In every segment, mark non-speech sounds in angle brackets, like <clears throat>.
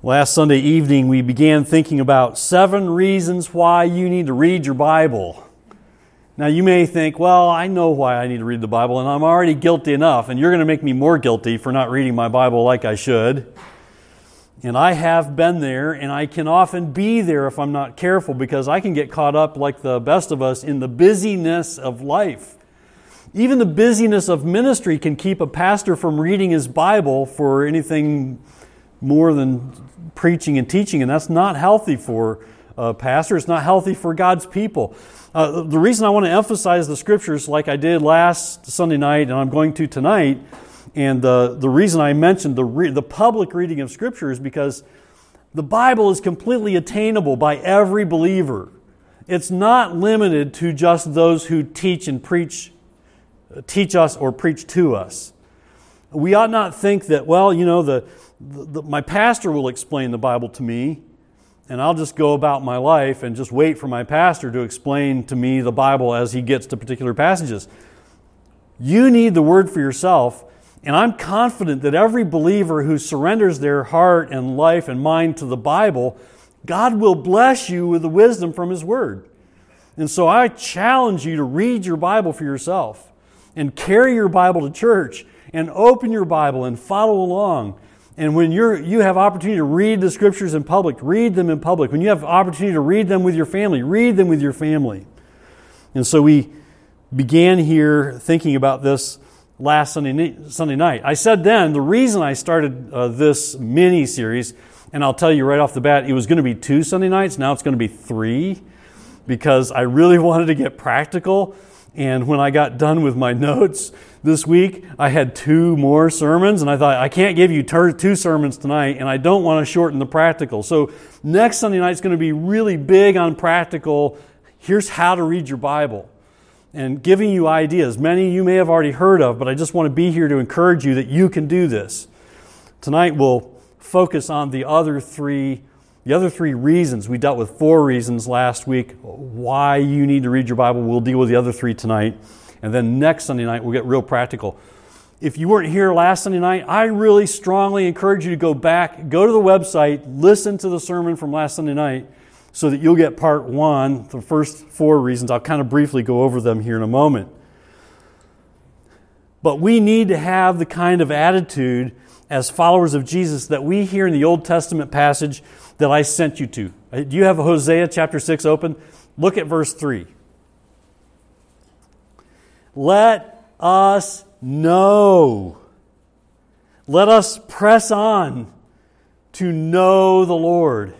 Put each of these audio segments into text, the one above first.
Last Sunday evening, we began thinking about seven reasons why you need to read your Bible. Now, you may think, well, I know why I need to read the Bible, and I'm already guilty enough, and you're going to make me more guilty for not reading my Bible like I should. And I have been there, and I can often be there if I'm not careful because I can get caught up, like the best of us, in the busyness of life. Even the busyness of ministry can keep a pastor from reading his Bible for anything more than preaching and teaching, and that's not healthy for a pastor. It's not healthy for God's people. Uh, the reason I want to emphasize the scriptures, like I did last Sunday night, and I'm going to tonight, and the, the reason I mentioned the, re- the public reading of scripture is because the Bible is completely attainable by every believer. It's not limited to just those who teach and preach, teach us or preach to us. We ought not think that, well, you know, the, the, the, my pastor will explain the Bible to me, and I'll just go about my life and just wait for my pastor to explain to me the Bible as he gets to particular passages. You need the Word for yourself, and I'm confident that every believer who surrenders their heart and life and mind to the Bible, God will bless you with the wisdom from His Word. And so I challenge you to read your Bible for yourself and carry your Bible to church and open your Bible and follow along and when you're, you have opportunity to read the scriptures in public, read them in public. When you have opportunity to read them with your family, read them with your family. And so we began here thinking about this last Sunday, Sunday night. I said then the reason I started uh, this mini series, and I'll tell you right off the bat, it was going to be two Sunday nights. Now it's going to be three because I really <laughs> wanted to get practical. And when I got done with my <laughs> notes, this week, I had two more sermons, and I thought, I can't give you ter- two sermons tonight, and I don't want to shorten the practical. So, next Sunday night is going to be really big on practical. Here's how to read your Bible and giving you ideas. Many you may have already heard of, but I just want to be here to encourage you that you can do this. Tonight, we'll focus on the other three. The other three reasons, we dealt with four reasons last week why you need to read your Bible. We'll deal with the other three tonight. And then next Sunday night, we'll get real practical. If you weren't here last Sunday night, I really strongly encourage you to go back, go to the website, listen to the sermon from last Sunday night so that you'll get part one, the first four reasons. I'll kind of briefly go over them here in a moment. But we need to have the kind of attitude as followers of Jesus that we hear in the Old Testament passage that I sent you to. Uh, do you have Hosea chapter 6 open? Look at verse 3. Let us know. Let us press on to know the Lord.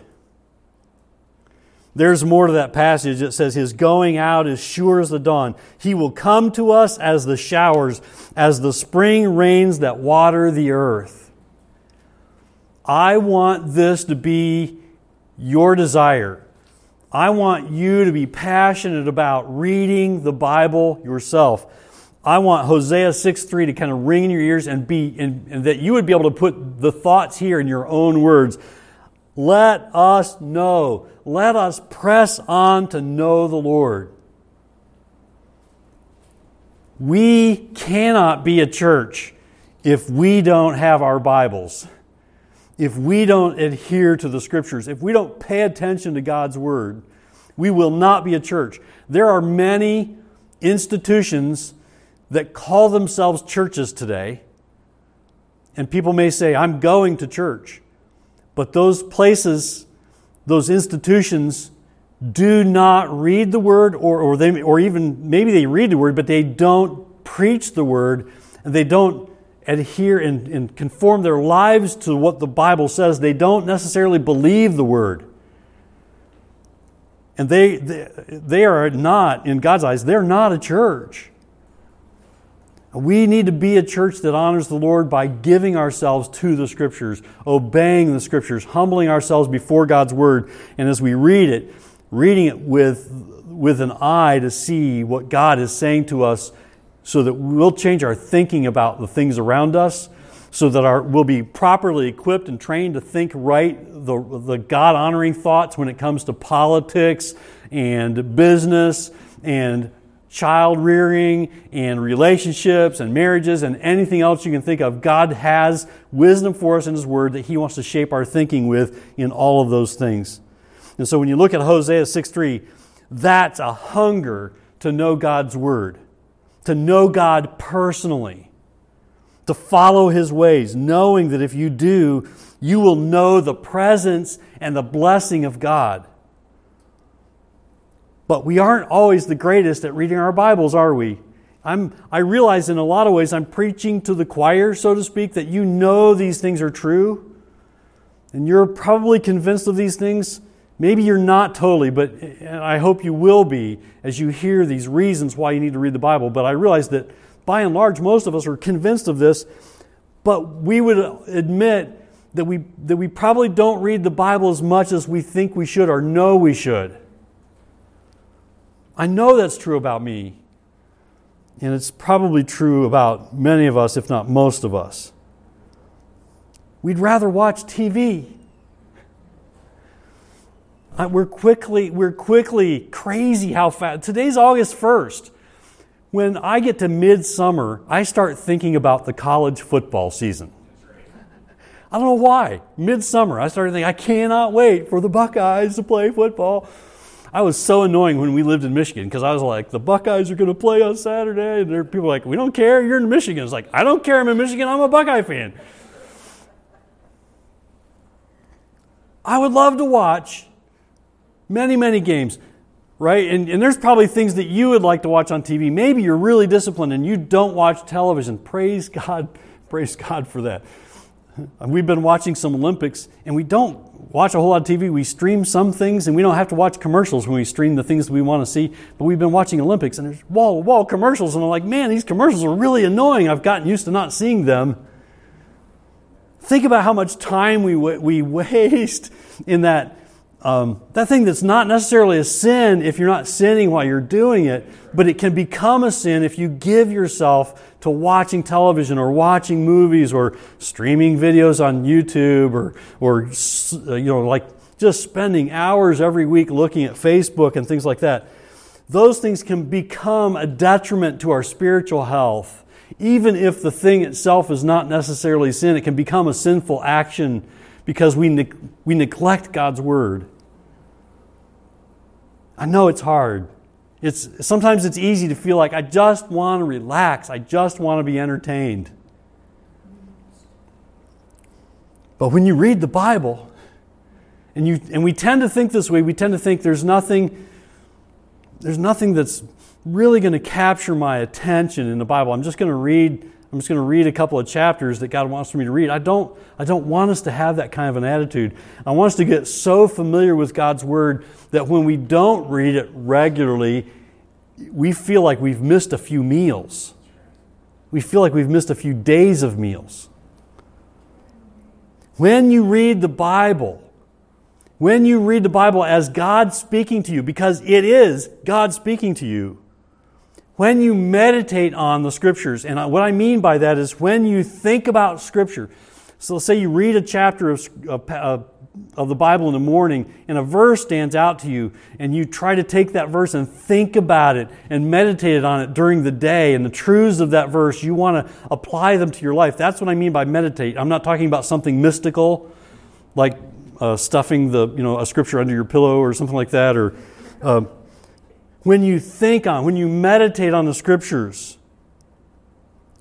There's more to that passage. It says, His going out is sure as the dawn. He will come to us as the showers, as the spring rains that water the earth. I want this to be your desire. I want you to be passionate about reading the Bible yourself. I want Hosea 6 3 to kind of ring in your ears and be and, and that you would be able to put the thoughts here in your own words. Let us know. Let us press on to know the Lord. We cannot be a church if we don't have our Bibles if we don't adhere to the scriptures, if we don't pay attention to God's word, we will not be a church. There are many institutions that call themselves churches today, and people may say, I'm going to church. But those places, those institutions, do not read the word, or, or, they, or even maybe they read the word, but they don't preach the word, and they don't adhere and, and conform their lives to what the Bible says, they don't necessarily believe the word. And they, they, they are not, in God's eyes, they're not a church. We need to be a church that honors the Lord by giving ourselves to the Scriptures, obeying the Scriptures, humbling ourselves before God's Word. And as we read it, reading it with, with an eye to see what God is saying to us so that we'll change our thinking about the things around us, so that our, we'll be properly equipped and trained to think right, the, the God honoring thoughts when it comes to politics and business and child rearing and relationships and marriages and anything else you can think of. God has wisdom for us in His Word that He wants to shape our thinking with in all of those things. And so when you look at Hosea 6 3, that's a hunger to know God's Word, to know God personally, to follow His ways, knowing that if you do, you will know the presence and the blessing of God. But we aren't always the greatest at reading our Bibles, are we? I'm, I realize in a lot of ways I'm preaching to the choir, so to speak, that you know these things are true. And you're probably convinced of these things. Maybe you're not totally, but I hope you will be as you hear these reasons why you need to read the Bible. But I realize that by and large, most of us are convinced of this, but we would admit that we, that we probably don't read the Bible as much as we think we should or know we should. I know that's true about me. And it's probably true about many of us, if not most of us. We'd rather watch TV. We're quickly, we're quickly crazy how fast. Today's August 1st. When I get to midsummer, I start thinking about the college football season. I don't know why. Midsummer, I started thinking, I cannot wait for the Buckeyes to play football. I was so annoying when we lived in Michigan because I was like, the Buckeyes are going to play on Saturday. And there are people like, we don't care. You're in Michigan. It's like, I don't care. I'm in Michigan. I'm a Buckeye fan. I would love to watch many, many games, right? And, and there's probably things that you would like to watch on TV. Maybe you're really disciplined and you don't watch television. Praise God. <laughs> Praise God for that. We've been watching some Olympics, and we don't watch a whole lot of TV. We stream some things, and we don't have to watch commercials when we stream the things we want to see. But we've been watching Olympics, and there's wall wall commercials, and I'm like, man, these commercials are really annoying. I've gotten used to not seeing them. Think about how much time we, we <laughs> waste in that um, that thing that's not necessarily a sin if you're not sinning while you're doing it, but it can become a sin if you give yourself to watching television or watching movies or streaming videos on YouTube or, or uh, you know, like just spending hours every week looking at Facebook and things like that. Those things can become a detriment to our spiritual health. Even if the thing itself is not necessarily sin, it can become a sinful action because we, ne- we neglect God's word. I know it's hard. It's, sometimes it's easy to feel like I just want to relax, I just want to be entertained. But when you read the Bible, and, you, and we tend to think this way, we tend to think there's nothing, there's nothing that's really going to capture my attention in the Bible. I'm just going to read I'm just going to read a couple of chapters that God wants for me to read. I don't, I don't want us to have that kind of an attitude. I want us to get so familiar with God's Word that when we don't read it regularly, we feel like we've missed a few meals. We feel like we've missed a few days of meals. When you read the Bible, when you read the Bible as God speaking to you, because it is God speaking to you, when you meditate on the scriptures, and what I mean by that is when you think about scripture. So let's say you read a chapter of, of the Bible in the morning, and a verse stands out to you, and you try to take that verse and think about it and meditate on it during the day, and the truths of that verse, you want to apply them to your life. That's what I mean by meditate. I'm not talking about something mystical, like uh, stuffing the you know a scripture under your pillow or something like that, or uh, when you think on, when you meditate on the scriptures,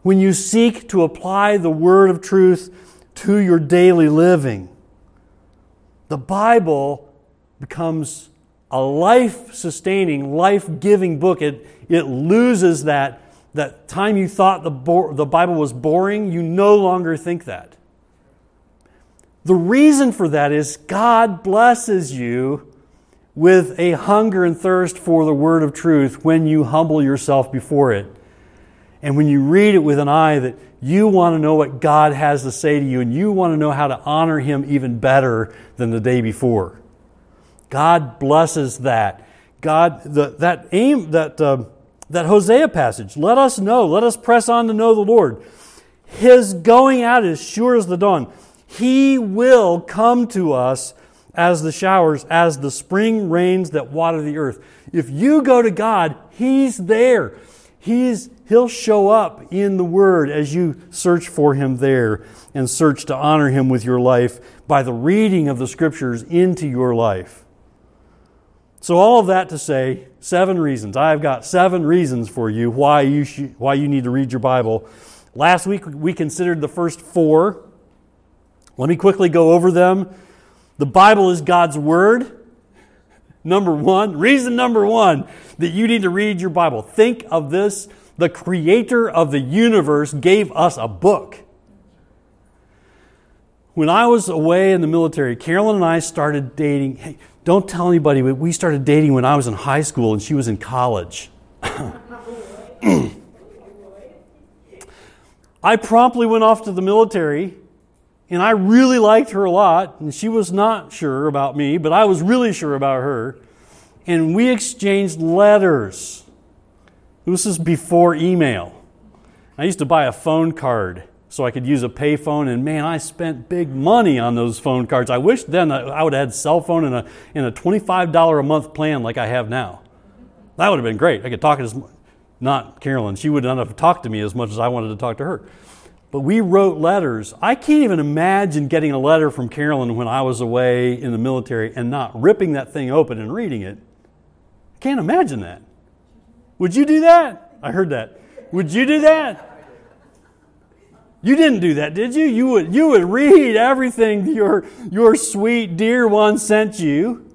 when you seek to apply the word of truth to your daily living, the Bible becomes a life sustaining, life giving book. It, it loses that, that time you thought the, bo- the Bible was boring, you no longer think that. The reason for that is God blesses you with a hunger and thirst for the word of truth when you humble yourself before it. And when you read it with an eye that you want to know what God has to say to you and you want to know how to honor Him even better than the day before. God blesses that. God, the, that aim, that, uh, that Hosea passage, let us know, let us press on to know the Lord. His going out is sure as the dawn. He will come to us as the showers, as the spring rains that water the earth. If you go to God, He's there. He's, he'll show up in the Word as you search for Him there and search to honor Him with your life by the reading of the Scriptures into your life. So, all of that to say, seven reasons. I've got seven reasons for you why you, should, why you need to read your Bible. Last week we considered the first four. Let me quickly go over them. The Bible is God's Word. Number one, reason number one that you need to read your Bible. Think of this the creator of the universe gave us a book. When I was away in the military, Carolyn and I started dating. Hey, don't tell anybody, but we started dating when I was in high school and she was in college. <clears throat> I promptly went off to the military and I really liked her a lot, and she was not sure about me, but I was really sure about her. And we exchanged letters. This is before email. I used to buy a phone card so I could use a payphone, and man, I spent big money on those phone cards. I wish then I would have had cell phone and a, and a $25 a month plan like I have now. That would have been great. I could talk as not Carolyn. She would not have talked to me as much as I wanted to talk to her. But we wrote letters. I can't even imagine getting a letter from Carolyn when I was away in the military and not ripping that thing open and reading it. I can't imagine that. Would you do that? I heard that. Would you do that? You didn't do that, did you? You would, you would read everything your, your sweet dear one sent you.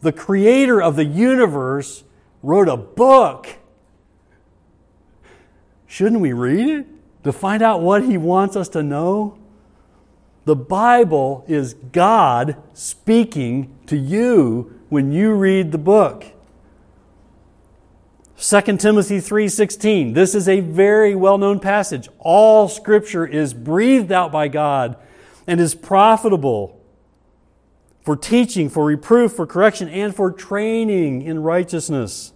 The creator of the universe wrote a book. Shouldn't we read it? To find out what He wants us to know? The Bible is God speaking to you when you read the book. 2 Timothy 3:16 This is a very well-known passage. All scripture is breathed out by God and is profitable for teaching, for reproof, for correction and for training in righteousness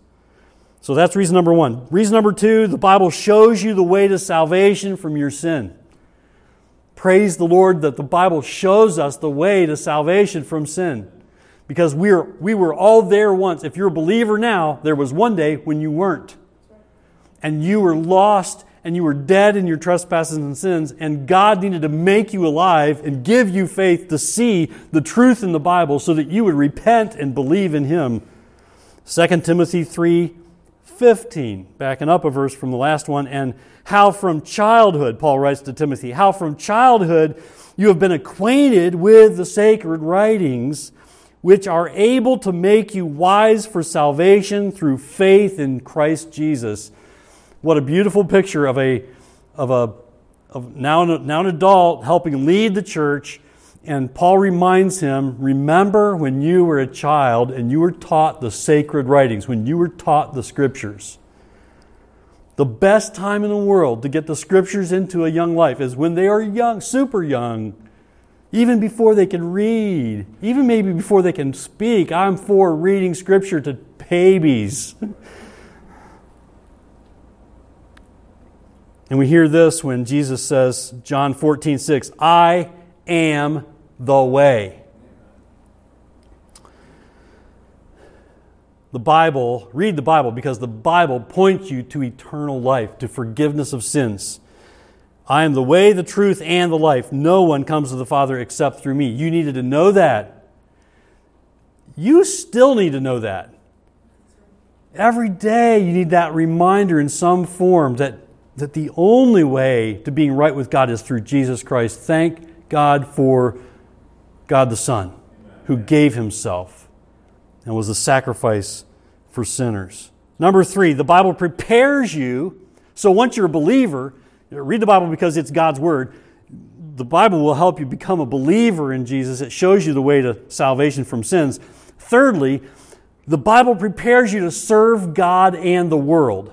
so that's reason number one. Reason number two the Bible shows you the way to salvation from your sin. Praise the Lord that the Bible shows us the way to salvation from sin. Because we were, we were all there once. If you're a believer now, there was one day when you weren't. And you were lost and you were dead in your trespasses and sins, and God needed to make you alive and give you faith to see the truth in the Bible so that you would repent and believe in Him. 2 Timothy 3 15, backing up a verse from the last one, and how from childhood, Paul writes to Timothy, how from childhood you have been acquainted with the sacred writings, which are able to make you wise for salvation through faith in Christ Jesus. What a beautiful picture of a, of a of now, now an adult helping lead the church and Paul reminds him remember when you were a child and you were taught the sacred writings, when you were taught the scriptures. The best time in the world to get the scriptures into a young life is when they are young, super young, even before they can read, even maybe before they can speak. I'm for reading scripture to babies. <laughs> and we hear this when Jesus says, John 14, 6, I am the way. The Bible, read the Bible because the Bible points you to eternal life, to forgiveness of sins. I am the way, the truth, and the life. No one comes to the Father except through me. You needed to know that. You still need to know that. Every day you need that reminder in some form that, that the only way to being right with God is through Jesus Christ. Thank God for God the Son, who gave himself and was a sacrifice for sinners. Number three, the Bible prepares you. So once you're a believer, read the Bible because it's God's Word. The Bible will help you become a believer in Jesus. It shows you the way to salvation from sins. Thirdly, the Bible prepares you to serve God and the world.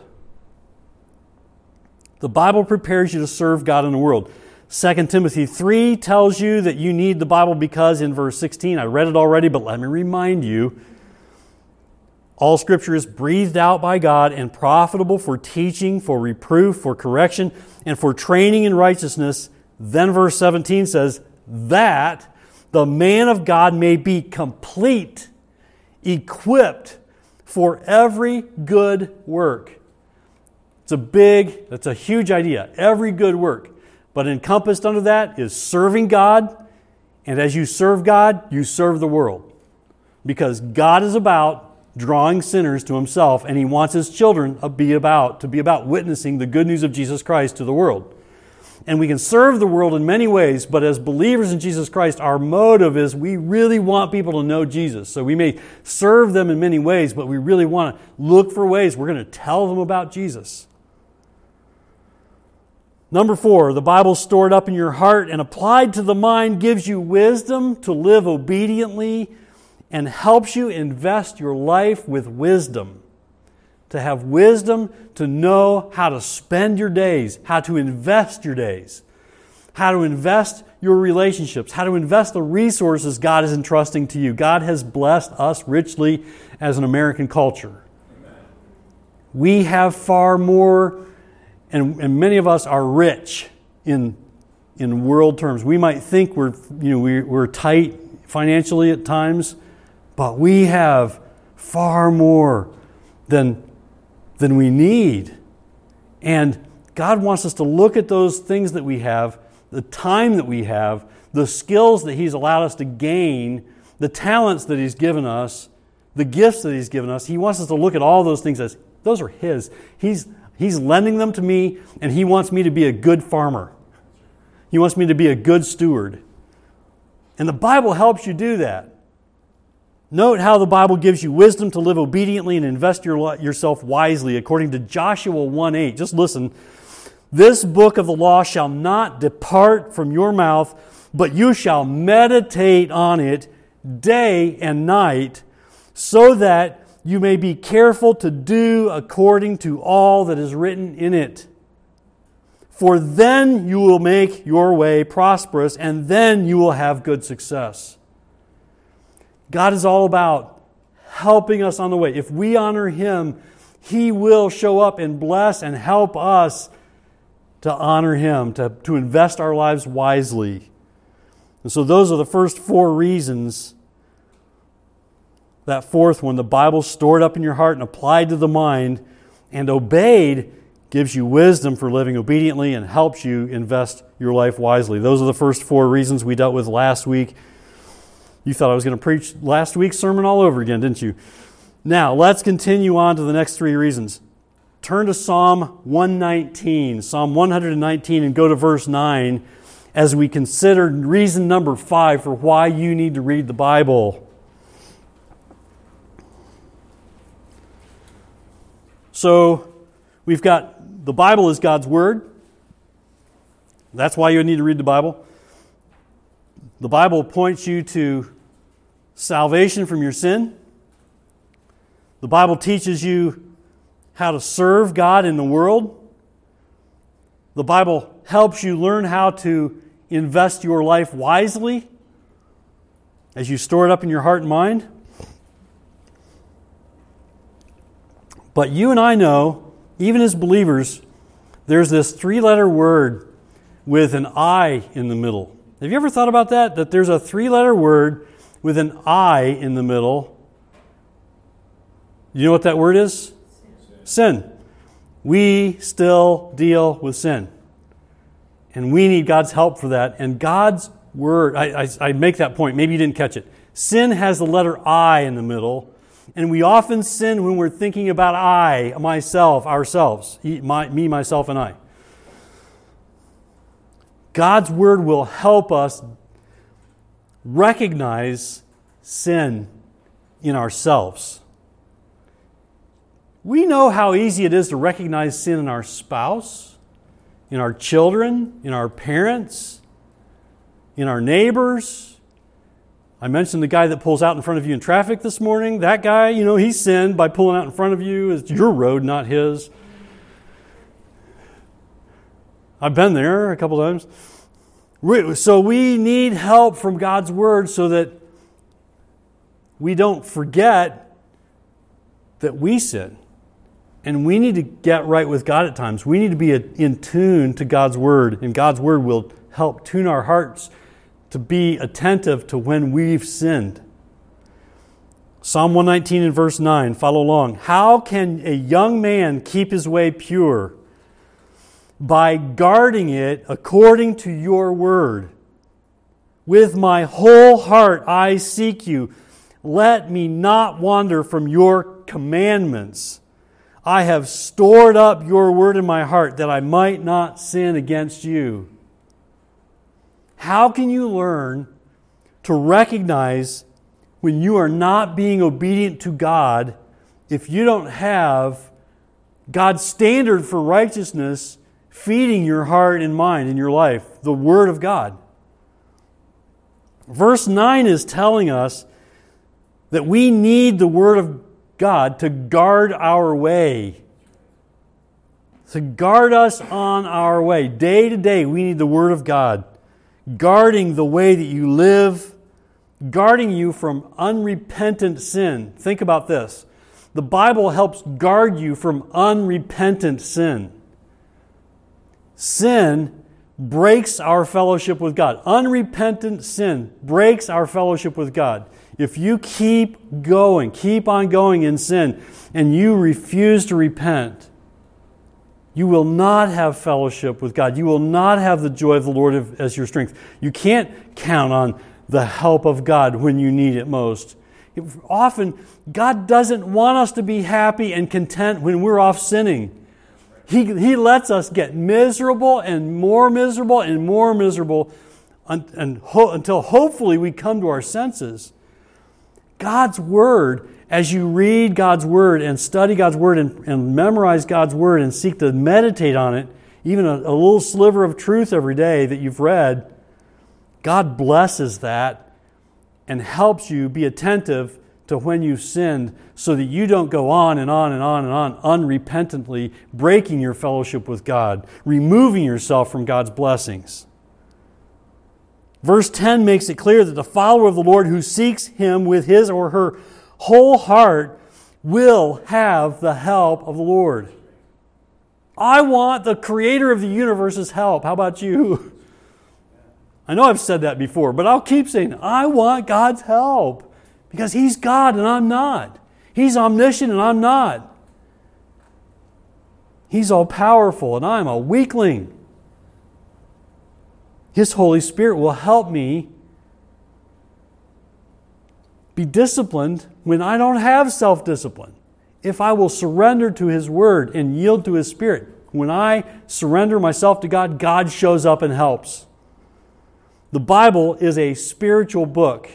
The Bible prepares you to serve God and the world. 2 Timothy 3 tells you that you need the Bible because in verse 16, I read it already, but let me remind you all scripture is breathed out by God and profitable for teaching, for reproof, for correction, and for training in righteousness. Then verse 17 says, that the man of God may be complete, equipped for every good work. It's a big, that's a huge idea. Every good work. But encompassed under that is serving God. And as you serve God, you serve the world. Because God is about drawing sinners to himself, and he wants his children to be about, to be about witnessing the good news of Jesus Christ to the world. And we can serve the world in many ways, but as believers in Jesus Christ, our motive is we really want people to know Jesus. So we may serve them in many ways, but we really want to look for ways we're going to tell them about Jesus. Number four, the Bible stored up in your heart and applied to the mind gives you wisdom to live obediently and helps you invest your life with wisdom to have wisdom to know how to spend your days, how to invest your days, how to invest your relationships, how to invest the resources God is entrusting to you. God has blessed us richly as an American culture. We have far more, and, and many of us are rich in, in world terms. We might think we're, you know, we, we're tight financially at times, but we have far more than than we need. And God wants us to look at those things that we have, the time that we have, the skills that He's allowed us to gain, the talents that He's given us, the gifts that He's given us. He wants us to look at all those things as those are His. He's, he's lending them to me, and He wants me to be a good farmer. He wants me to be a good steward. And the Bible helps you do that. Note how the Bible gives you wisdom to live obediently and invest your, yourself wisely, according to Joshua 1 8. Just listen. This book of the law shall not depart from your mouth, but you shall meditate on it day and night, so that you may be careful to do according to all that is written in it. For then you will make your way prosperous, and then you will have good success. God is all about helping us on the way. If we honor Him, He will show up and bless and help us to honor Him, to, to invest our lives wisely. And so, those are the first four reasons. That fourth one, the Bible stored up in your heart and applied to the mind and obeyed, gives you wisdom for living obediently and helps you invest your life wisely. Those are the first four reasons we dealt with last week. You thought I was going to preach last week's sermon all over again, didn't you? Now, let's continue on to the next three reasons. Turn to Psalm 119, Psalm 119, and go to verse 9 as we consider reason number five for why you need to read the Bible. So, we've got the Bible is God's Word. That's why you need to read the Bible. The Bible points you to salvation from your sin. The Bible teaches you how to serve God in the world. The Bible helps you learn how to invest your life wisely as you store it up in your heart and mind. But you and I know, even as believers, there's this three letter word with an I in the middle. Have you ever thought about that? That there's a three letter word with an I in the middle. You know what that word is? Sin. We still deal with sin. And we need God's help for that. And God's word, I, I, I, make that point, maybe you didn't catch it. Sin has the letter I in the middle. And we often sin when we're thinking about I, myself, ourselves, my, me, myself, and I. God's word will help us recognize sin in ourselves. We know how easy it is to recognize sin in our spouse, in our children, in our parents, in our neighbors. I mentioned the guy that pulls out in front of you in traffic this morning. That guy, you know, he sinned by pulling out in front of you. It's your road, not his. I've been there a couple times. So we need help from God's Word so that we don't forget that we sin. And we need to get right with God at times. We need to be in tune to God's Word, and God's Word will help tune our hearts to be attentive to when we've sinned. Psalm 119 and verse 9, follow along. How can a young man keep his way pure? By guarding it according to your word. With my whole heart I seek you. Let me not wander from your commandments. I have stored up your word in my heart that I might not sin against you. How can you learn to recognize when you are not being obedient to God if you don't have God's standard for righteousness feeding your heart and mind in your life, the Word of God? Verse 9 is telling us that we need the Word of God to guard our way. To guard us on our way. Day to day, we need the Word of God guarding the way that you live, guarding you from unrepentant sin. Think about this. The Bible helps guard you from unrepentant sin. Sin breaks our fellowship with God. Unrepentant sin breaks our fellowship with God. If you keep going, keep on going in sin, and you refuse to repent, you will not have fellowship with God. You will not have the joy of the Lord as your strength. You can't count on the help of God when you need it most. Often, God doesn't want us to be happy and content when we're off sinning. He, he lets us get miserable and more miserable and more miserable until hopefully we come to our senses. God's Word as you read God's Word and study God's Word and, and memorize God's Word and seek to meditate on it, even a, a little sliver of truth every day that you've read, God blesses that and helps you be attentive to when you've sinned so that you don't go on and on and on and on unrepentantly, breaking your fellowship with God, removing yourself from God's blessings. Verse 10 makes it clear that the follower of the Lord who seeks Him with his or her whole heart will have the help of the Lord. I want the creator of the universe's help. How about you? I know I've said that before, but I'll keep saying, I want God's help because He's God and I'm not. He's omniscient and I'm not. He's all powerful and I'm a weakling. His Holy Spirit will help me be disciplined when I don't have self discipline. If I will surrender to His Word and yield to His Spirit, when I surrender myself to God, God shows up and helps. The Bible is a spiritual book.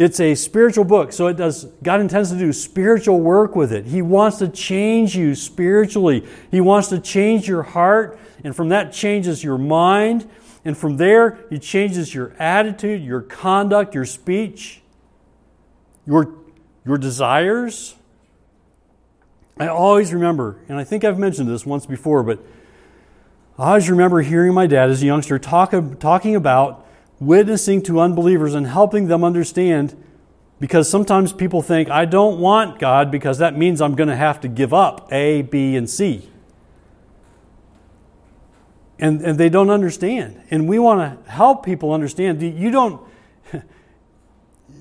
It's a spiritual book, so it does God intends to do spiritual work with it. He wants to change you spiritually. He wants to change your heart, and from that changes your mind, and from there, He changes your attitude, your conduct, your speech, your, your desires. I always remember, and I think I've mentioned this once before, but I always remember hearing my dad as a youngster talk, talking about witnessing to unbelievers and helping them understand because sometimes people think, I don't want God because that means I'm going to have to give up A, B, and C and, and they don't understand. And we want to help people understand. You don't, <laughs>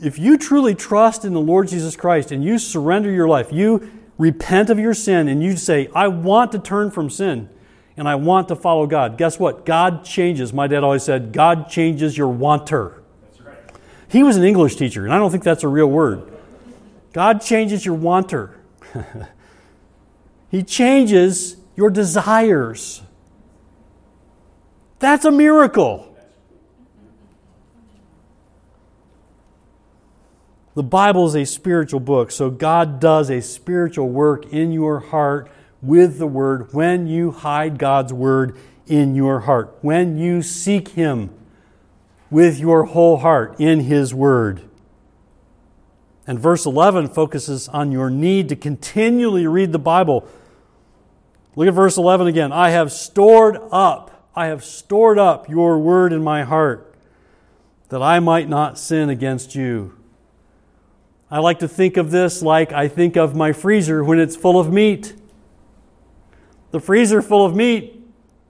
if you truly trust in the Lord Jesus Christ and you surrender your life, you repent of your sin and you say, I want to turn from sin and I want to follow God. Guess what? God changes. My dad always said, God changes your wanter. Right. He was an English teacher, and I don't think that's a real word. God changes your wanter. <laughs> he changes your desires. That's a miracle. The Bible is a spiritual book, so God does a spiritual work in your heart with the Word when you hide God's Word in your heart, when you seek Him with your whole heart in His Word. And verse 11 focuses on your need to continually read the Bible. Look at verse 11 again. I have stored up I have stored up your word in my heart that I might not sin against you. I like to think of this like I think of my freezer when it's full of meat. The freezer full of meat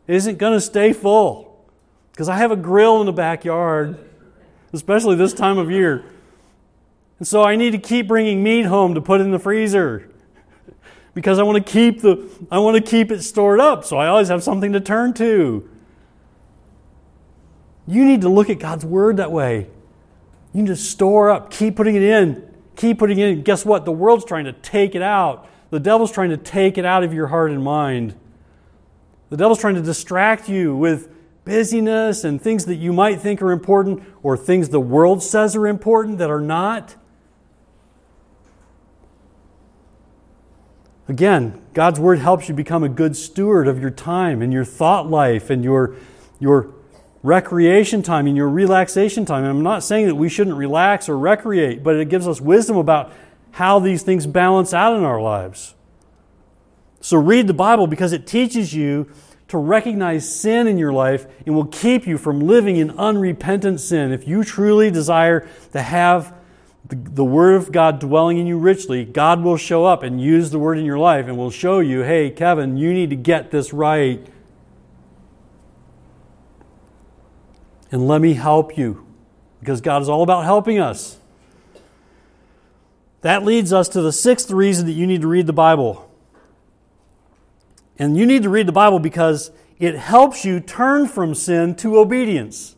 isn't going to stay full because I have a grill in the backyard, especially this time of year. And so I need to keep bringing meat home to put in the freezer because I want to keep the I want to keep it stored up so I always have something to turn to. You need to look at God's word that way. You need to store up, keep putting it in, keep putting it in. Guess what? The world's trying to take it out. The devil's trying to take it out of your heart and mind. The devil's trying to distract you with busyness and things that you might think are important or things the world says are important that are not. Again, God's Word helps you become a good steward of your time and your thought life and your, your recreation time and your relaxation time. And I'm not saying that we shouldn't relax or recreate, but it gives us wisdom about how these things balance out in our lives. So read the Bible because it teaches you to recognize sin in your life and will keep you from living in unrepentant sin. If you truly desire to have the, the Word of God dwelling in you richly, God will show up and use the Word in your life and will show you, hey, Kevin, you need to get this right. And let me help you because God is all about helping us. That leads us to the sixth reason that you need to read the Bible. And you need to read the Bible because it helps you turn from sin to obedience.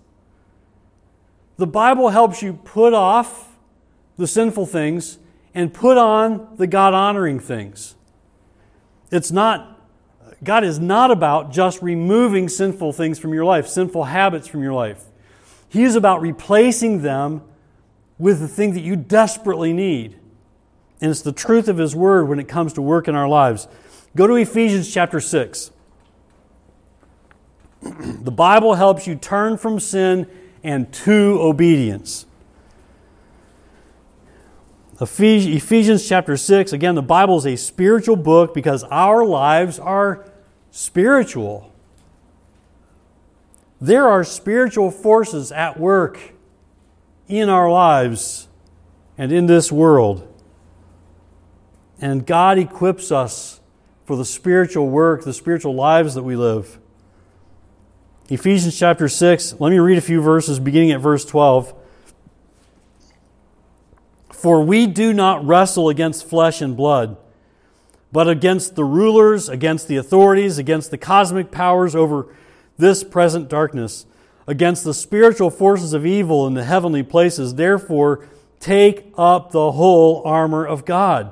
The Bible helps you put off the sinful things and put on the God honoring things. It's not, God is not about just removing sinful things from your life, sinful habits from your life. He is about replacing them with the thing that you desperately need. And it's the truth of His Word when it comes to work in our lives. Go to Ephesians chapter 6. <clears throat> the Bible helps you turn from sin and to obedience. Ephesians chapter 6, again, the Bible is a spiritual book because our lives are spiritual. There are spiritual forces at work in our lives and in this world. And God equips us for the spiritual work, the spiritual lives that we live. Ephesians chapter 6, let me read a few verses beginning at verse 12. For we do not wrestle against flesh and blood, but against the rulers, against the authorities, against the cosmic powers over this present darkness, against the spiritual forces of evil in the heavenly places. Therefore, take up the whole armor of God,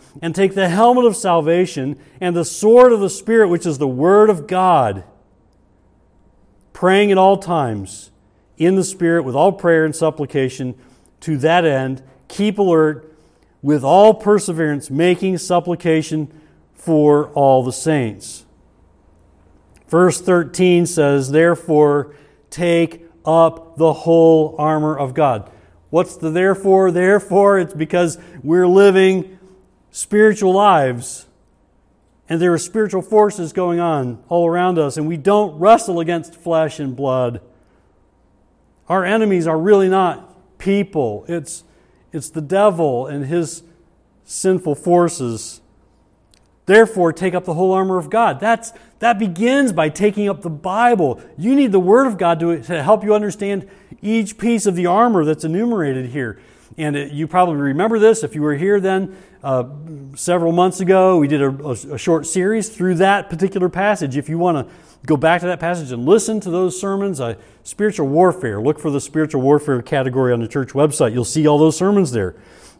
and take the helmet of salvation and the sword of the Spirit, which is the Word of God, praying at all times in the Spirit with all prayer and supplication. To that end, keep alert with all perseverance, making supplication for all the saints. Verse 13 says, Therefore, take up the whole armor of God. What's the therefore? Therefore, it's because we're living spiritual lives and there are spiritual forces going on all around us, and we don't wrestle against flesh and blood. Our enemies are really not people, it's it's the devil and his sinful forces. Therefore, take up the whole armor of God. That's, that begins by taking up the Bible. You need the Word of God to, to help you understand each piece of the armor that's enumerated here. And it, you probably remember this if you were here then uh, several months ago. We did a, a, short series through that particular passage. If you want to go back to that passage and listen to those sermons, uh, spiritual warfare, look for the spiritual warfare category on the church website. You'll see all those sermons there.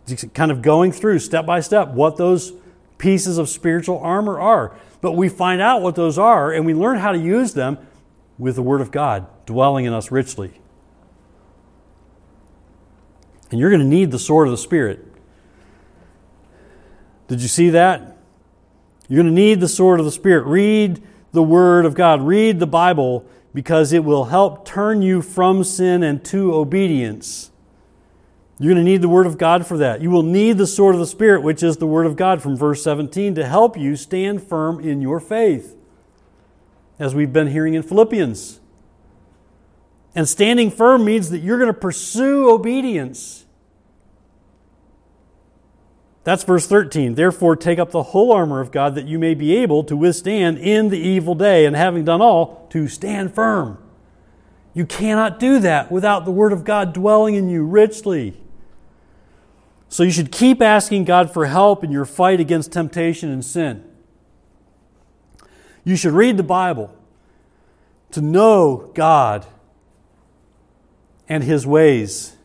Just kind of going through step by step what those pieces of spiritual armor are. But we find out what those are and we learn how to use them with the Word of God dwelling in us richly. And you're going to need the sword of the Spirit. Did you see that? You're going to need the sword of the Spirit. Read the Word of God, read the Bible because it will help turn you from sin and to obedience. You're going to need the Word of God for that. You will need the sword of the Spirit, which is the Word of God from verse 17, to help you stand firm in your faith, as we've been hearing in Philippians. And standing firm means that you're going to pursue obedience. That's verse 13. Therefore, take up the whole armor of God that you may be able to withstand in the evil day, and having done all, to stand firm. You cannot do that without the Word of God dwelling in you richly. So you should keep asking God for help in your fight against temptation and sin. You should read the Bible to know God and His ways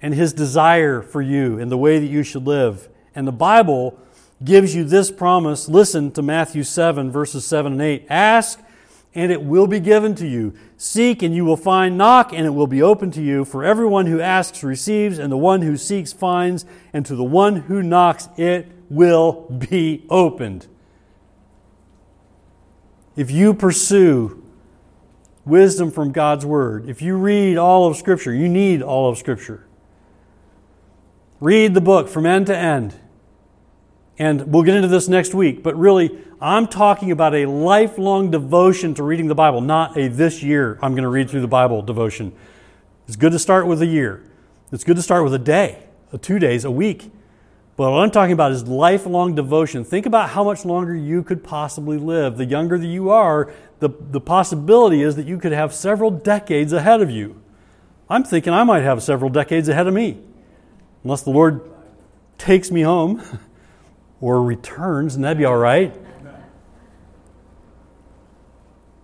and His desire for you and the way that you should live. And the Bible gives you this promise. Listen to Matthew 7, verses 7 and 8. Ask, and it will be given to you. Seek, and you will find. Knock, and it will be open to you. For everyone who asks receives, and the one who seeks finds, and to the one who knocks it will be opened. If you pursue wisdom from God's Word, if you read all of Scripture, you need all of Scripture. Read the book from end to end. And we'll get into this next week, but really, I'm talking about a lifelong devotion to reading the Bible, not a this year I'm going to read through the Bible devotion. It's good to start with a year. It's good to start with a day, a two days, a week. But what I'm talking about is lifelong devotion. Think about how much longer you could possibly live. The younger that you are, the, the possibility is that you could have several decades ahead of you. I'm thinking I might have several decades ahead of me, unless the Lord takes me home. <laughs> or returns, and that'd be all right.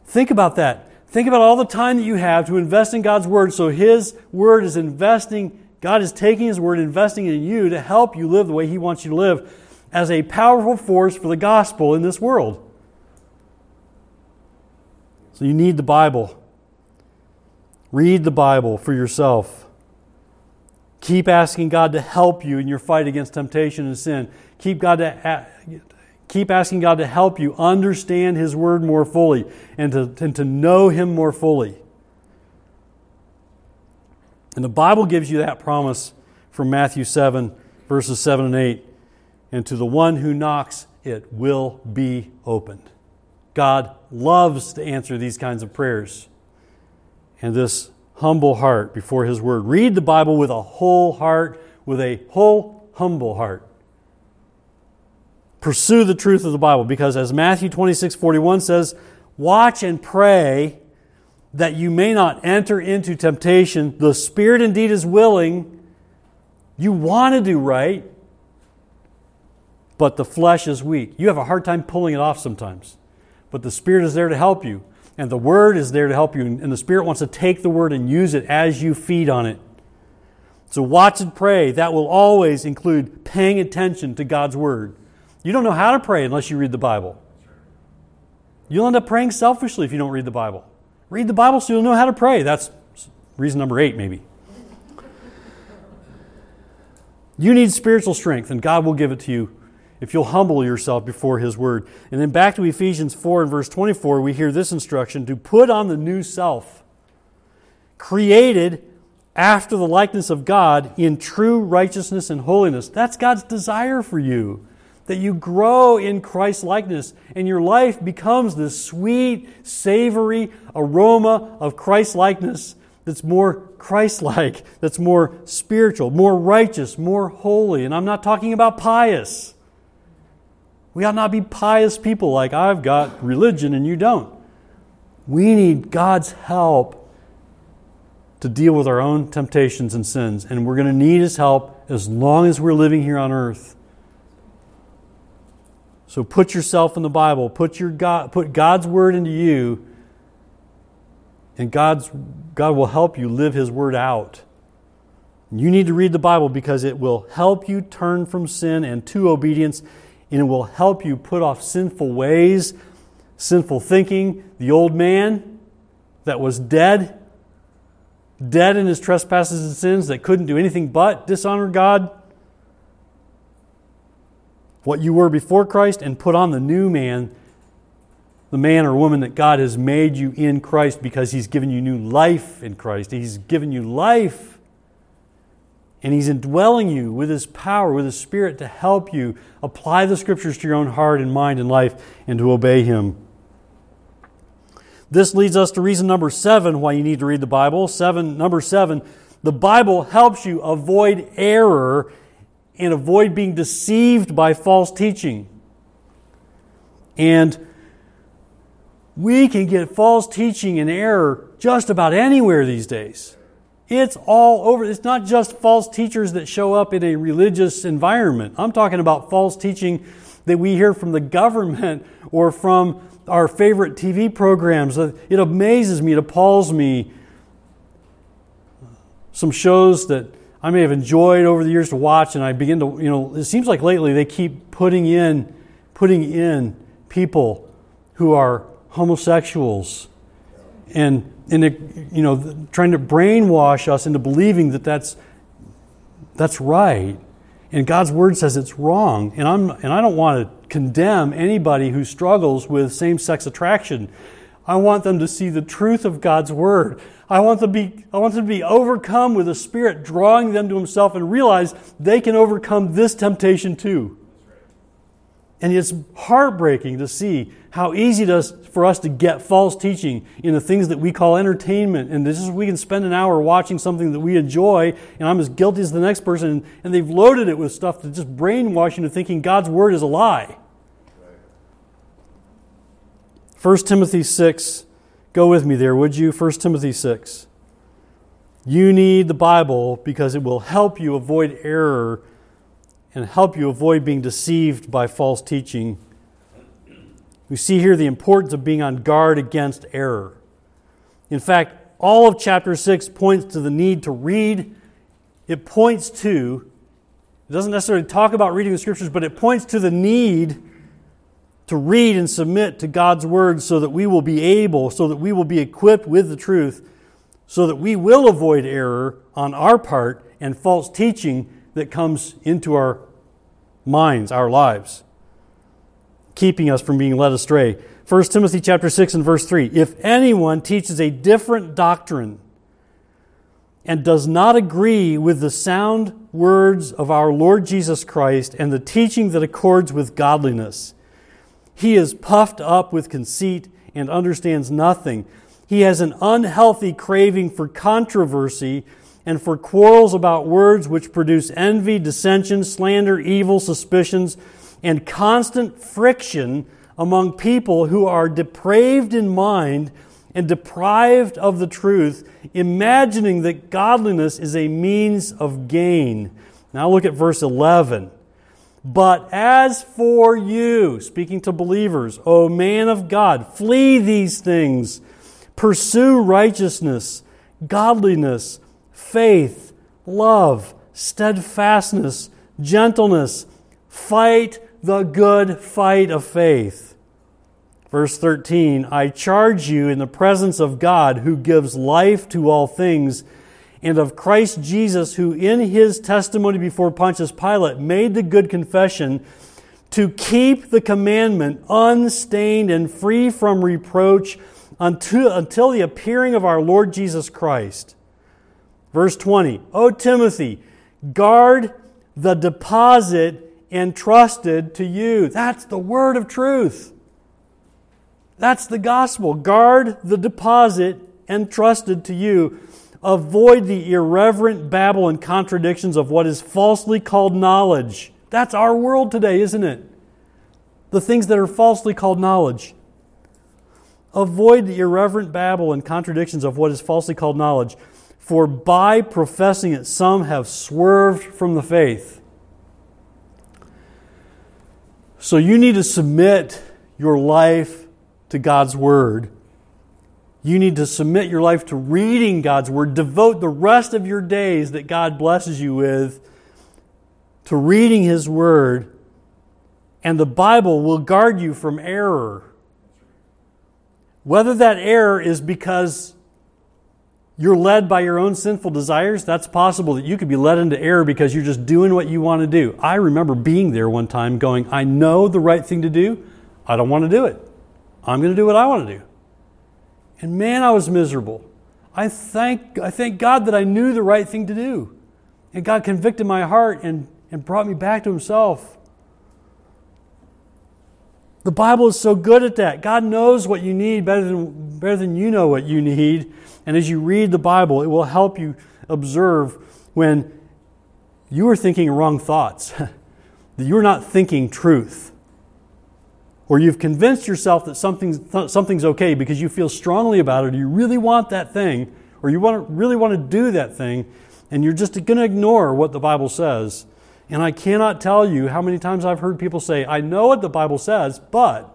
Think about that. Think about all the time that you have to invest in God's Word so His Word is investing, God is taking His Word, investing in you to help you live the way He wants you to live as a powerful force for the gospel in this world. So you need the Bible. Read the Bible for yourself. Keep asking God to help you in your fight against temptation and sin. Keep, God to, keep asking God to help you understand His Word more fully and to, and to know Him more fully. And the Bible gives you that promise from Matthew 7, verses 7 and 8. And to the one who knocks, it will be opened. God loves to answer these kinds of prayers. And this humble heart before His Word. Read the Bible with a whole heart, with a whole humble heart. Pursue the truth of the Bible because, as Matthew 26 41 says, watch and pray that you may not enter into temptation. The Spirit indeed is willing. You want to do right, but the flesh is weak. You have a hard time pulling it off sometimes, but the Spirit is there to help you. And the Word is there to help you. And the Spirit wants to take the Word and use it as you feed on it. So watch and pray. That will always include paying attention to God's Word. You don't know how to pray unless you read the Bible. You'll end up praying selfishly if you don't read the Bible. Read the Bible so you'll know how to pray. That's reason number eight, maybe. You need spiritual strength, and God will give it to you if you'll humble yourself before His Word. And then back to Ephesians 4 and verse 24, we hear this instruction to put on the new self, created after the likeness of God in true righteousness and holiness. That's God's desire for you. That you grow in Christ's likeness and your life becomes this sweet, savory aroma of Christ likeness that's more Christ like, that's more spiritual, more righteous, more holy. And I'm not talking about pious. We ought not be pious people like I've got religion and you don't. We need God's help to deal with our own temptations and sins, and we're going to need His help as long as we're living here on earth. So put yourself in the Bible, put, your God, put God's Word into you, and God's, God will help you live His Word out. You need to read the Bible because it will help you turn from sin and to obedience and it will help you put off sinful ways, sinful thinking, the old man that was dead, dead in his trespasses and sins, that couldn't do anything but dishonor God. What you were before Christ, and put on the new man the man or woman that God has made you in Christ because He's given you new life in Christ. He's given you life. And He's indwelling you with His power, with His Spirit to help you apply the Scriptures to your own heart and mind and life and to obey Him. This leads us to reason number seven why you need to read the Bible. Seven, number seven, the Bible helps you avoid error and avoid being deceived by false teaching. And we can get false teaching and error just about anywhere these days. It's all over. It's not just false teachers that show up in a religious environment. I'm talking about false teaching that we hear from the government or from our favorite TV programs. It amazes me, it appalls me. Some shows that I may have enjoyed over the years to watch, and I begin to, you know, it seems like lately they keep putting in, putting in people who are homosexuals and, and it, you know, trying to brainwash us into believing that that's, that's right. And God's word says it's wrong. And, I'm, and I don't want to condemn anybody who struggles with same sex attraction. I want them to see the truth of God's word. I want, them to be, I want them to be overcome with the Spirit drawing them to Himself and realize they can overcome this temptation too. And it's heartbreaking to see how easy it is for us to get false teaching in the things that we call entertainment. And this is we can spend an hour watching something that we enjoy, and I'm as guilty as the next person, and they've loaded it with stuff to just brainwash you into thinking God's word is a lie. 1 Timothy 6, go with me there, would you? 1 Timothy 6. You need the Bible because it will help you avoid error and help you avoid being deceived by false teaching. We see here the importance of being on guard against error. In fact, all of chapter 6 points to the need to read. It points to, it doesn't necessarily talk about reading the scriptures, but it points to the need to read and submit to God's word so that we will be able, so that we will be equipped with the truth, so that we will avoid error on our part and false teaching that comes into our minds, our lives, keeping us from being led astray. 1 Timothy chapter 6 and verse 3. If anyone teaches a different doctrine and does not agree with the sound words of our Lord Jesus Christ and the teaching that accords with godliness, he is puffed up with conceit and understands nothing. He has an unhealthy craving for controversy and for quarrels about words which produce envy, dissension, slander, evil suspicions, and constant friction among people who are depraved in mind and deprived of the truth, imagining that godliness is a means of gain. Now look at verse 11. But as for you, speaking to believers, O man of God, flee these things. Pursue righteousness, godliness, faith, love, steadfastness, gentleness. Fight the good fight of faith. Verse 13 I charge you in the presence of God who gives life to all things and of Christ Jesus, who in his testimony before Pontius Pilate made the good confession to keep the commandment unstained and free from reproach until, until the appearing of our Lord Jesus Christ. Verse 20 O Timothy, guard the deposit entrusted to you. That's the word of truth. That's the gospel. Guard the deposit entrusted to you Avoid the irreverent babble and contradictions of what is falsely called knowledge. That's our world today, isn't it? The things that are falsely called knowledge. Avoid the irreverent babble and contradictions of what is falsely called knowledge, for by professing it, some have swerved from the faith. So you need to submit your life to God's Word you need to submit your life to reading God's Word. Devote the rest of your days that God blesses you with to reading His Word, and the Bible will guard you from error. Whether that error is because you're led by your own sinful desires, that's possible that you could be led into error because you're just doing what you want to do. I remember being there one time going, I know the right thing to do, I don't want to do it. I'm going to do what I want to do. And man, I was miserable. I thank, I thank God that I knew the right thing to do. And God convicted my heart and, and brought me back to Himself. The Bible is so good at that. God knows what you need better than, better than you know what you need. And as you read the Bible, it will help you observe when you are thinking wrong thoughts, <laughs> that you're not thinking truth. Or you've convinced yourself that something's, something's okay because you feel strongly about it, or you really want that thing, or you want, to, really want to do that thing, and you're just going to ignore what the Bible says. And I cannot tell you how many times I've heard people say, I know what the Bible says, but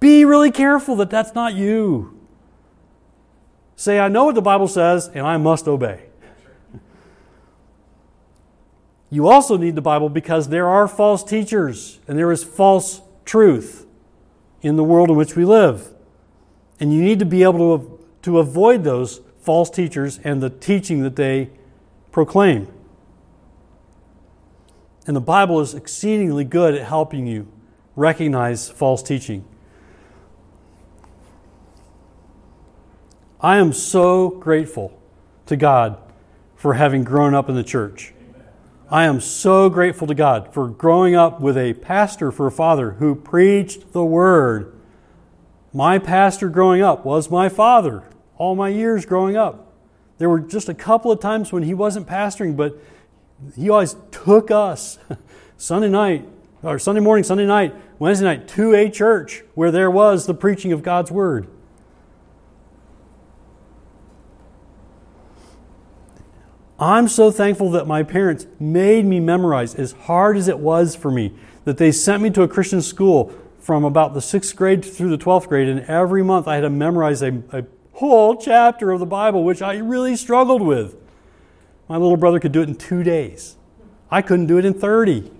be really careful that that's not you. Say, I know what the Bible says, and I must obey. You also need the Bible because there are false teachers and there is false truth in the world in which we live. And you need to be able to, to avoid those false teachers and the teaching that they proclaim. And the Bible is exceedingly good at helping you recognize false teaching. I am so grateful to God for having grown up in the church. I am so grateful to God for growing up with a pastor for a father who preached the word. My pastor growing up was my father all my years growing up. There were just a couple of times when he wasn't pastoring, but he always took us <laughs> Sunday night, or Sunday morning, Sunday night, Wednesday night to a church where there was the preaching of God's Word. I'm so thankful that my parents made me memorize, as hard as it was for me, that they sent me to a Christian school from about the sixth grade through the 12th grade, and every month I had to memorize a, a whole chapter of the Bible, which I really struggled with. My little brother could do it in two days. I couldn't do it in 30.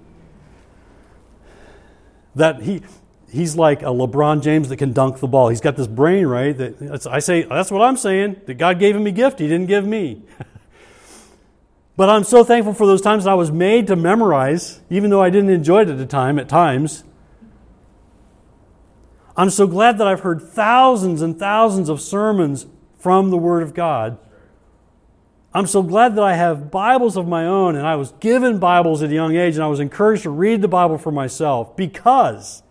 That he, he's like a LeBron James that can dunk the ball. He's got this brain, right? That I say, that's what I'm saying. That God gave him a gift, He didn't give me. <laughs> but I'm so thankful for those times I was made to memorize, even though I didn't enjoy it at the time, at times. I'm so glad that I've heard thousands and thousands of sermons from the Word of God I'm so glad that I have Bibles of my own, and I was given Bibles at a young age, and I was encouraged to read the Bible for myself because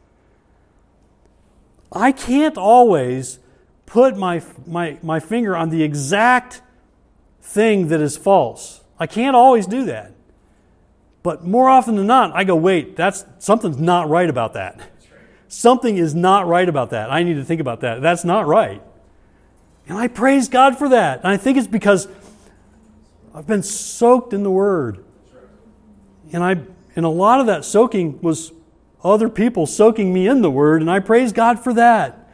I can't always put my, my, my finger on the exact thing that is false. I can't always do that. But more often than not, I go, wait, that's something's not right about that. Something is not right about that. I need to think about that. That's not right. And I praise God for that. And I think it's because I've been soaked in the Word. And I and a lot of that soaking was other people soaking me in the Word, and I praise God for that.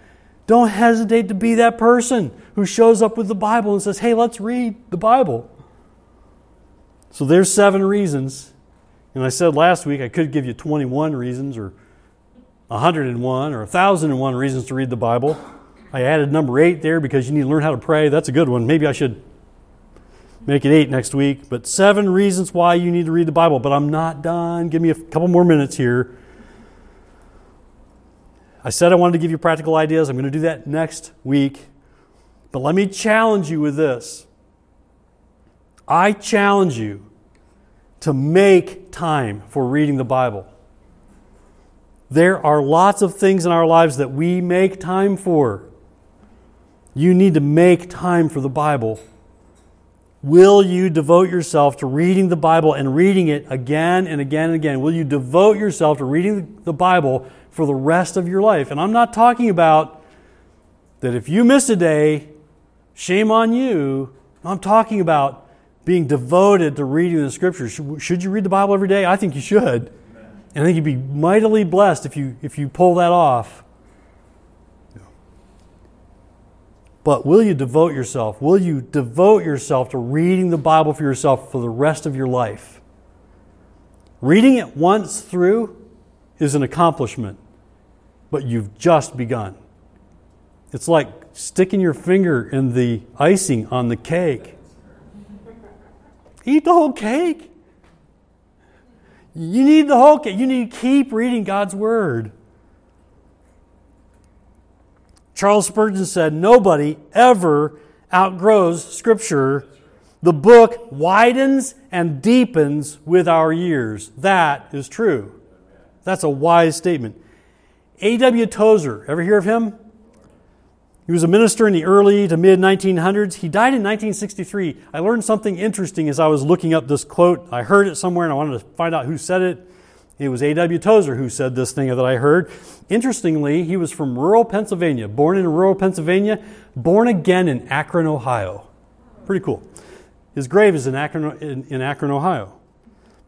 Don't hesitate to be that person who shows up with the Bible and says, Hey, let's read the Bible. So there's seven reasons. And I said last week I could give you 21 reasons or 101 or 1001 reasons to read the Bible. I added number eight there because you need to learn how to pray. That's a good one. Maybe I should make it eight next week. But seven reasons why you need to read the Bible. But I'm not done. Give me a couple more minutes here. I said I wanted to give you practical ideas. I'm going to do that next week. But let me challenge you with this. I challenge you to make time for reading the Bible. There are lots of things in our lives that we make time for. You need to make time for the Bible. Will you devote yourself to reading the Bible and reading it again and again and again? Will you devote yourself to reading the Bible for the rest of your life? And I'm not talking about that if you miss a day, shame on you. I'm talking about being devoted to reading the scriptures. Should, you read the Bible every day? I think you should. And I think you'd be mightily blessed if you, if you pull that off. But will you devote yourself? Will you devote yourself to reading the Bible for yourself for the rest of your life? Reading it once through is an accomplishment, but you've just begun. It's like sticking your finger in the icing on the cake. Eat the whole cake. You need the whole cake. You need to keep reading God's Word. Charles Spurgeon said, Nobody ever outgrows Scripture. The book widens and deepens with our years. That is true. That's a wise statement. A.W. Tozer, ever hear of him? He was a minister in the early to mid 1900s. He died in 1963. I learned something interesting as I was looking up this quote. I heard it somewhere and I wanted to find out who said it. It was A.W. Tozer who said this thing that I heard. Interestingly, he was from rural Pennsylvania, born in rural Pennsylvania, born again in Akron, Ohio. Pretty cool. His grave is in Akron, in, in Akron, Ohio.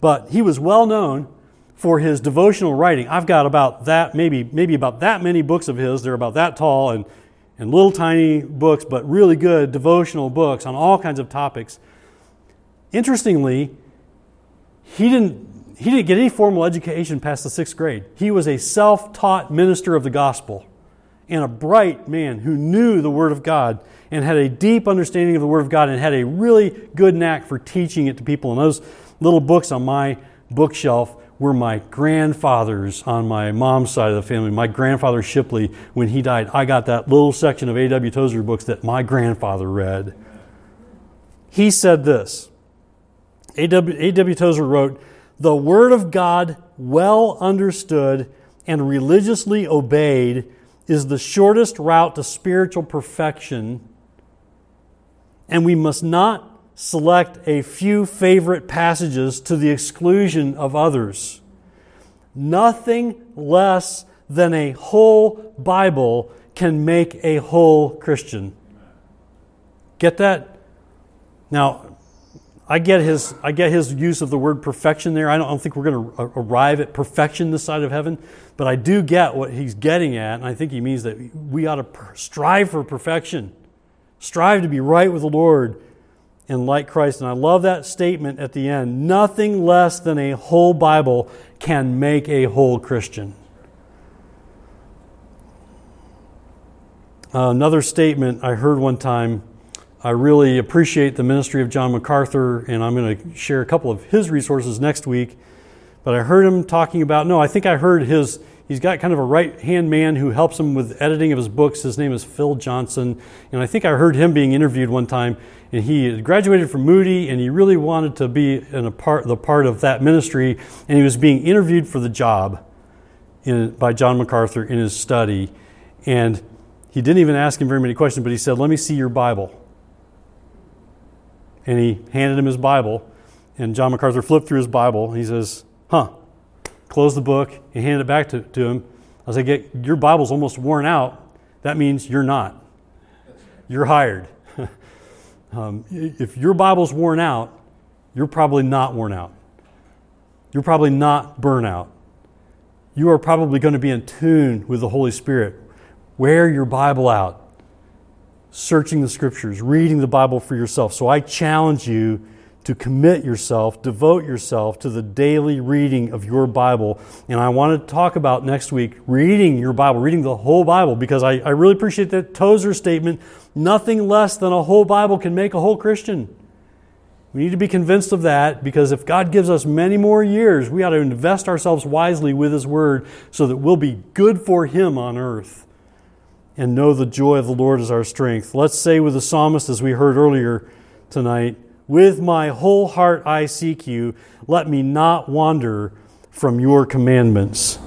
But he was well known for his devotional writing. I've got about that, maybe, maybe about that many books of his. They're about that tall and and little tiny books, but really good devotional books on all kinds of topics. Interestingly, he didn't, he didn't get any formal education past the sixth grade. He was a self taught minister of the gospel and a bright man who knew the Word of God and had a deep understanding of the Word of God and had a really good knack for teaching it to people. And those little books on my bookshelf were my grandfathers on my mom's side of the family. My grandfather Shipley, when he died, I got that little section of A.W. Tozer books that my grandfather read. He said this A.W. Tozer wrote, The Word of God, well understood and religiously obeyed, is the shortest route to spiritual perfection, and we must not select a few favorite passages to the exclusion of others. Nothing less than a whole Bible can make a whole Christian. Get that? Now, I get his I get his use of the word perfection there. I don't, I don't think we're going to arrive at perfection this side of heaven, but I do get what he's getting at, and I think he means that we ought to strive for perfection, strive to be right with the Lord, and like Christ. And I love that statement at the end nothing less than a whole Bible can make a whole Christian. Uh, another statement I heard one time. I really appreciate the ministry of John MacArthur, and I'm going to share a couple of his resources next week. But I heard him talking about, no, I think I heard his he's got kind of a right hand man who helps him with editing of his books. His name is Phil Johnson. And I think I heard him being interviewed one time. And he graduated from Moody and he really wanted to be in a part, the part of that ministry. And he was being interviewed for the job in, by John MacArthur in his study. And he didn't even ask him very many questions, but he said, Let me see your Bible. And he handed him his Bible. And John MacArthur flipped through his Bible. He says, Huh, closed the book, and handed it back to, to him. I was like, Your Bible's almost worn out. That means you're not. You're hired. <laughs> um, if your Bible's worn out, you're probably not worn out. You're probably not burnout. You are probably going to be in tune with the Holy Spirit. Wear your Bible out, searching the scriptures, reading the Bible for yourself. So I challenge you to commit yourself, devote yourself to the daily reading of your Bible. And I want to talk about next week reading your Bible, reading the whole Bible, because I, I really appreciate that Tozer statement nothing less than a whole Bible can make a whole Christian. We need to be convinced of that because if God gives us many more years, we ought to invest ourselves wisely with His Word so that we'll be good for Him on earth and know the joy of the Lord is our strength. Let's say with the psalmist, as we heard earlier tonight, with my whole heart I seek you. Let me not wander from your commandments.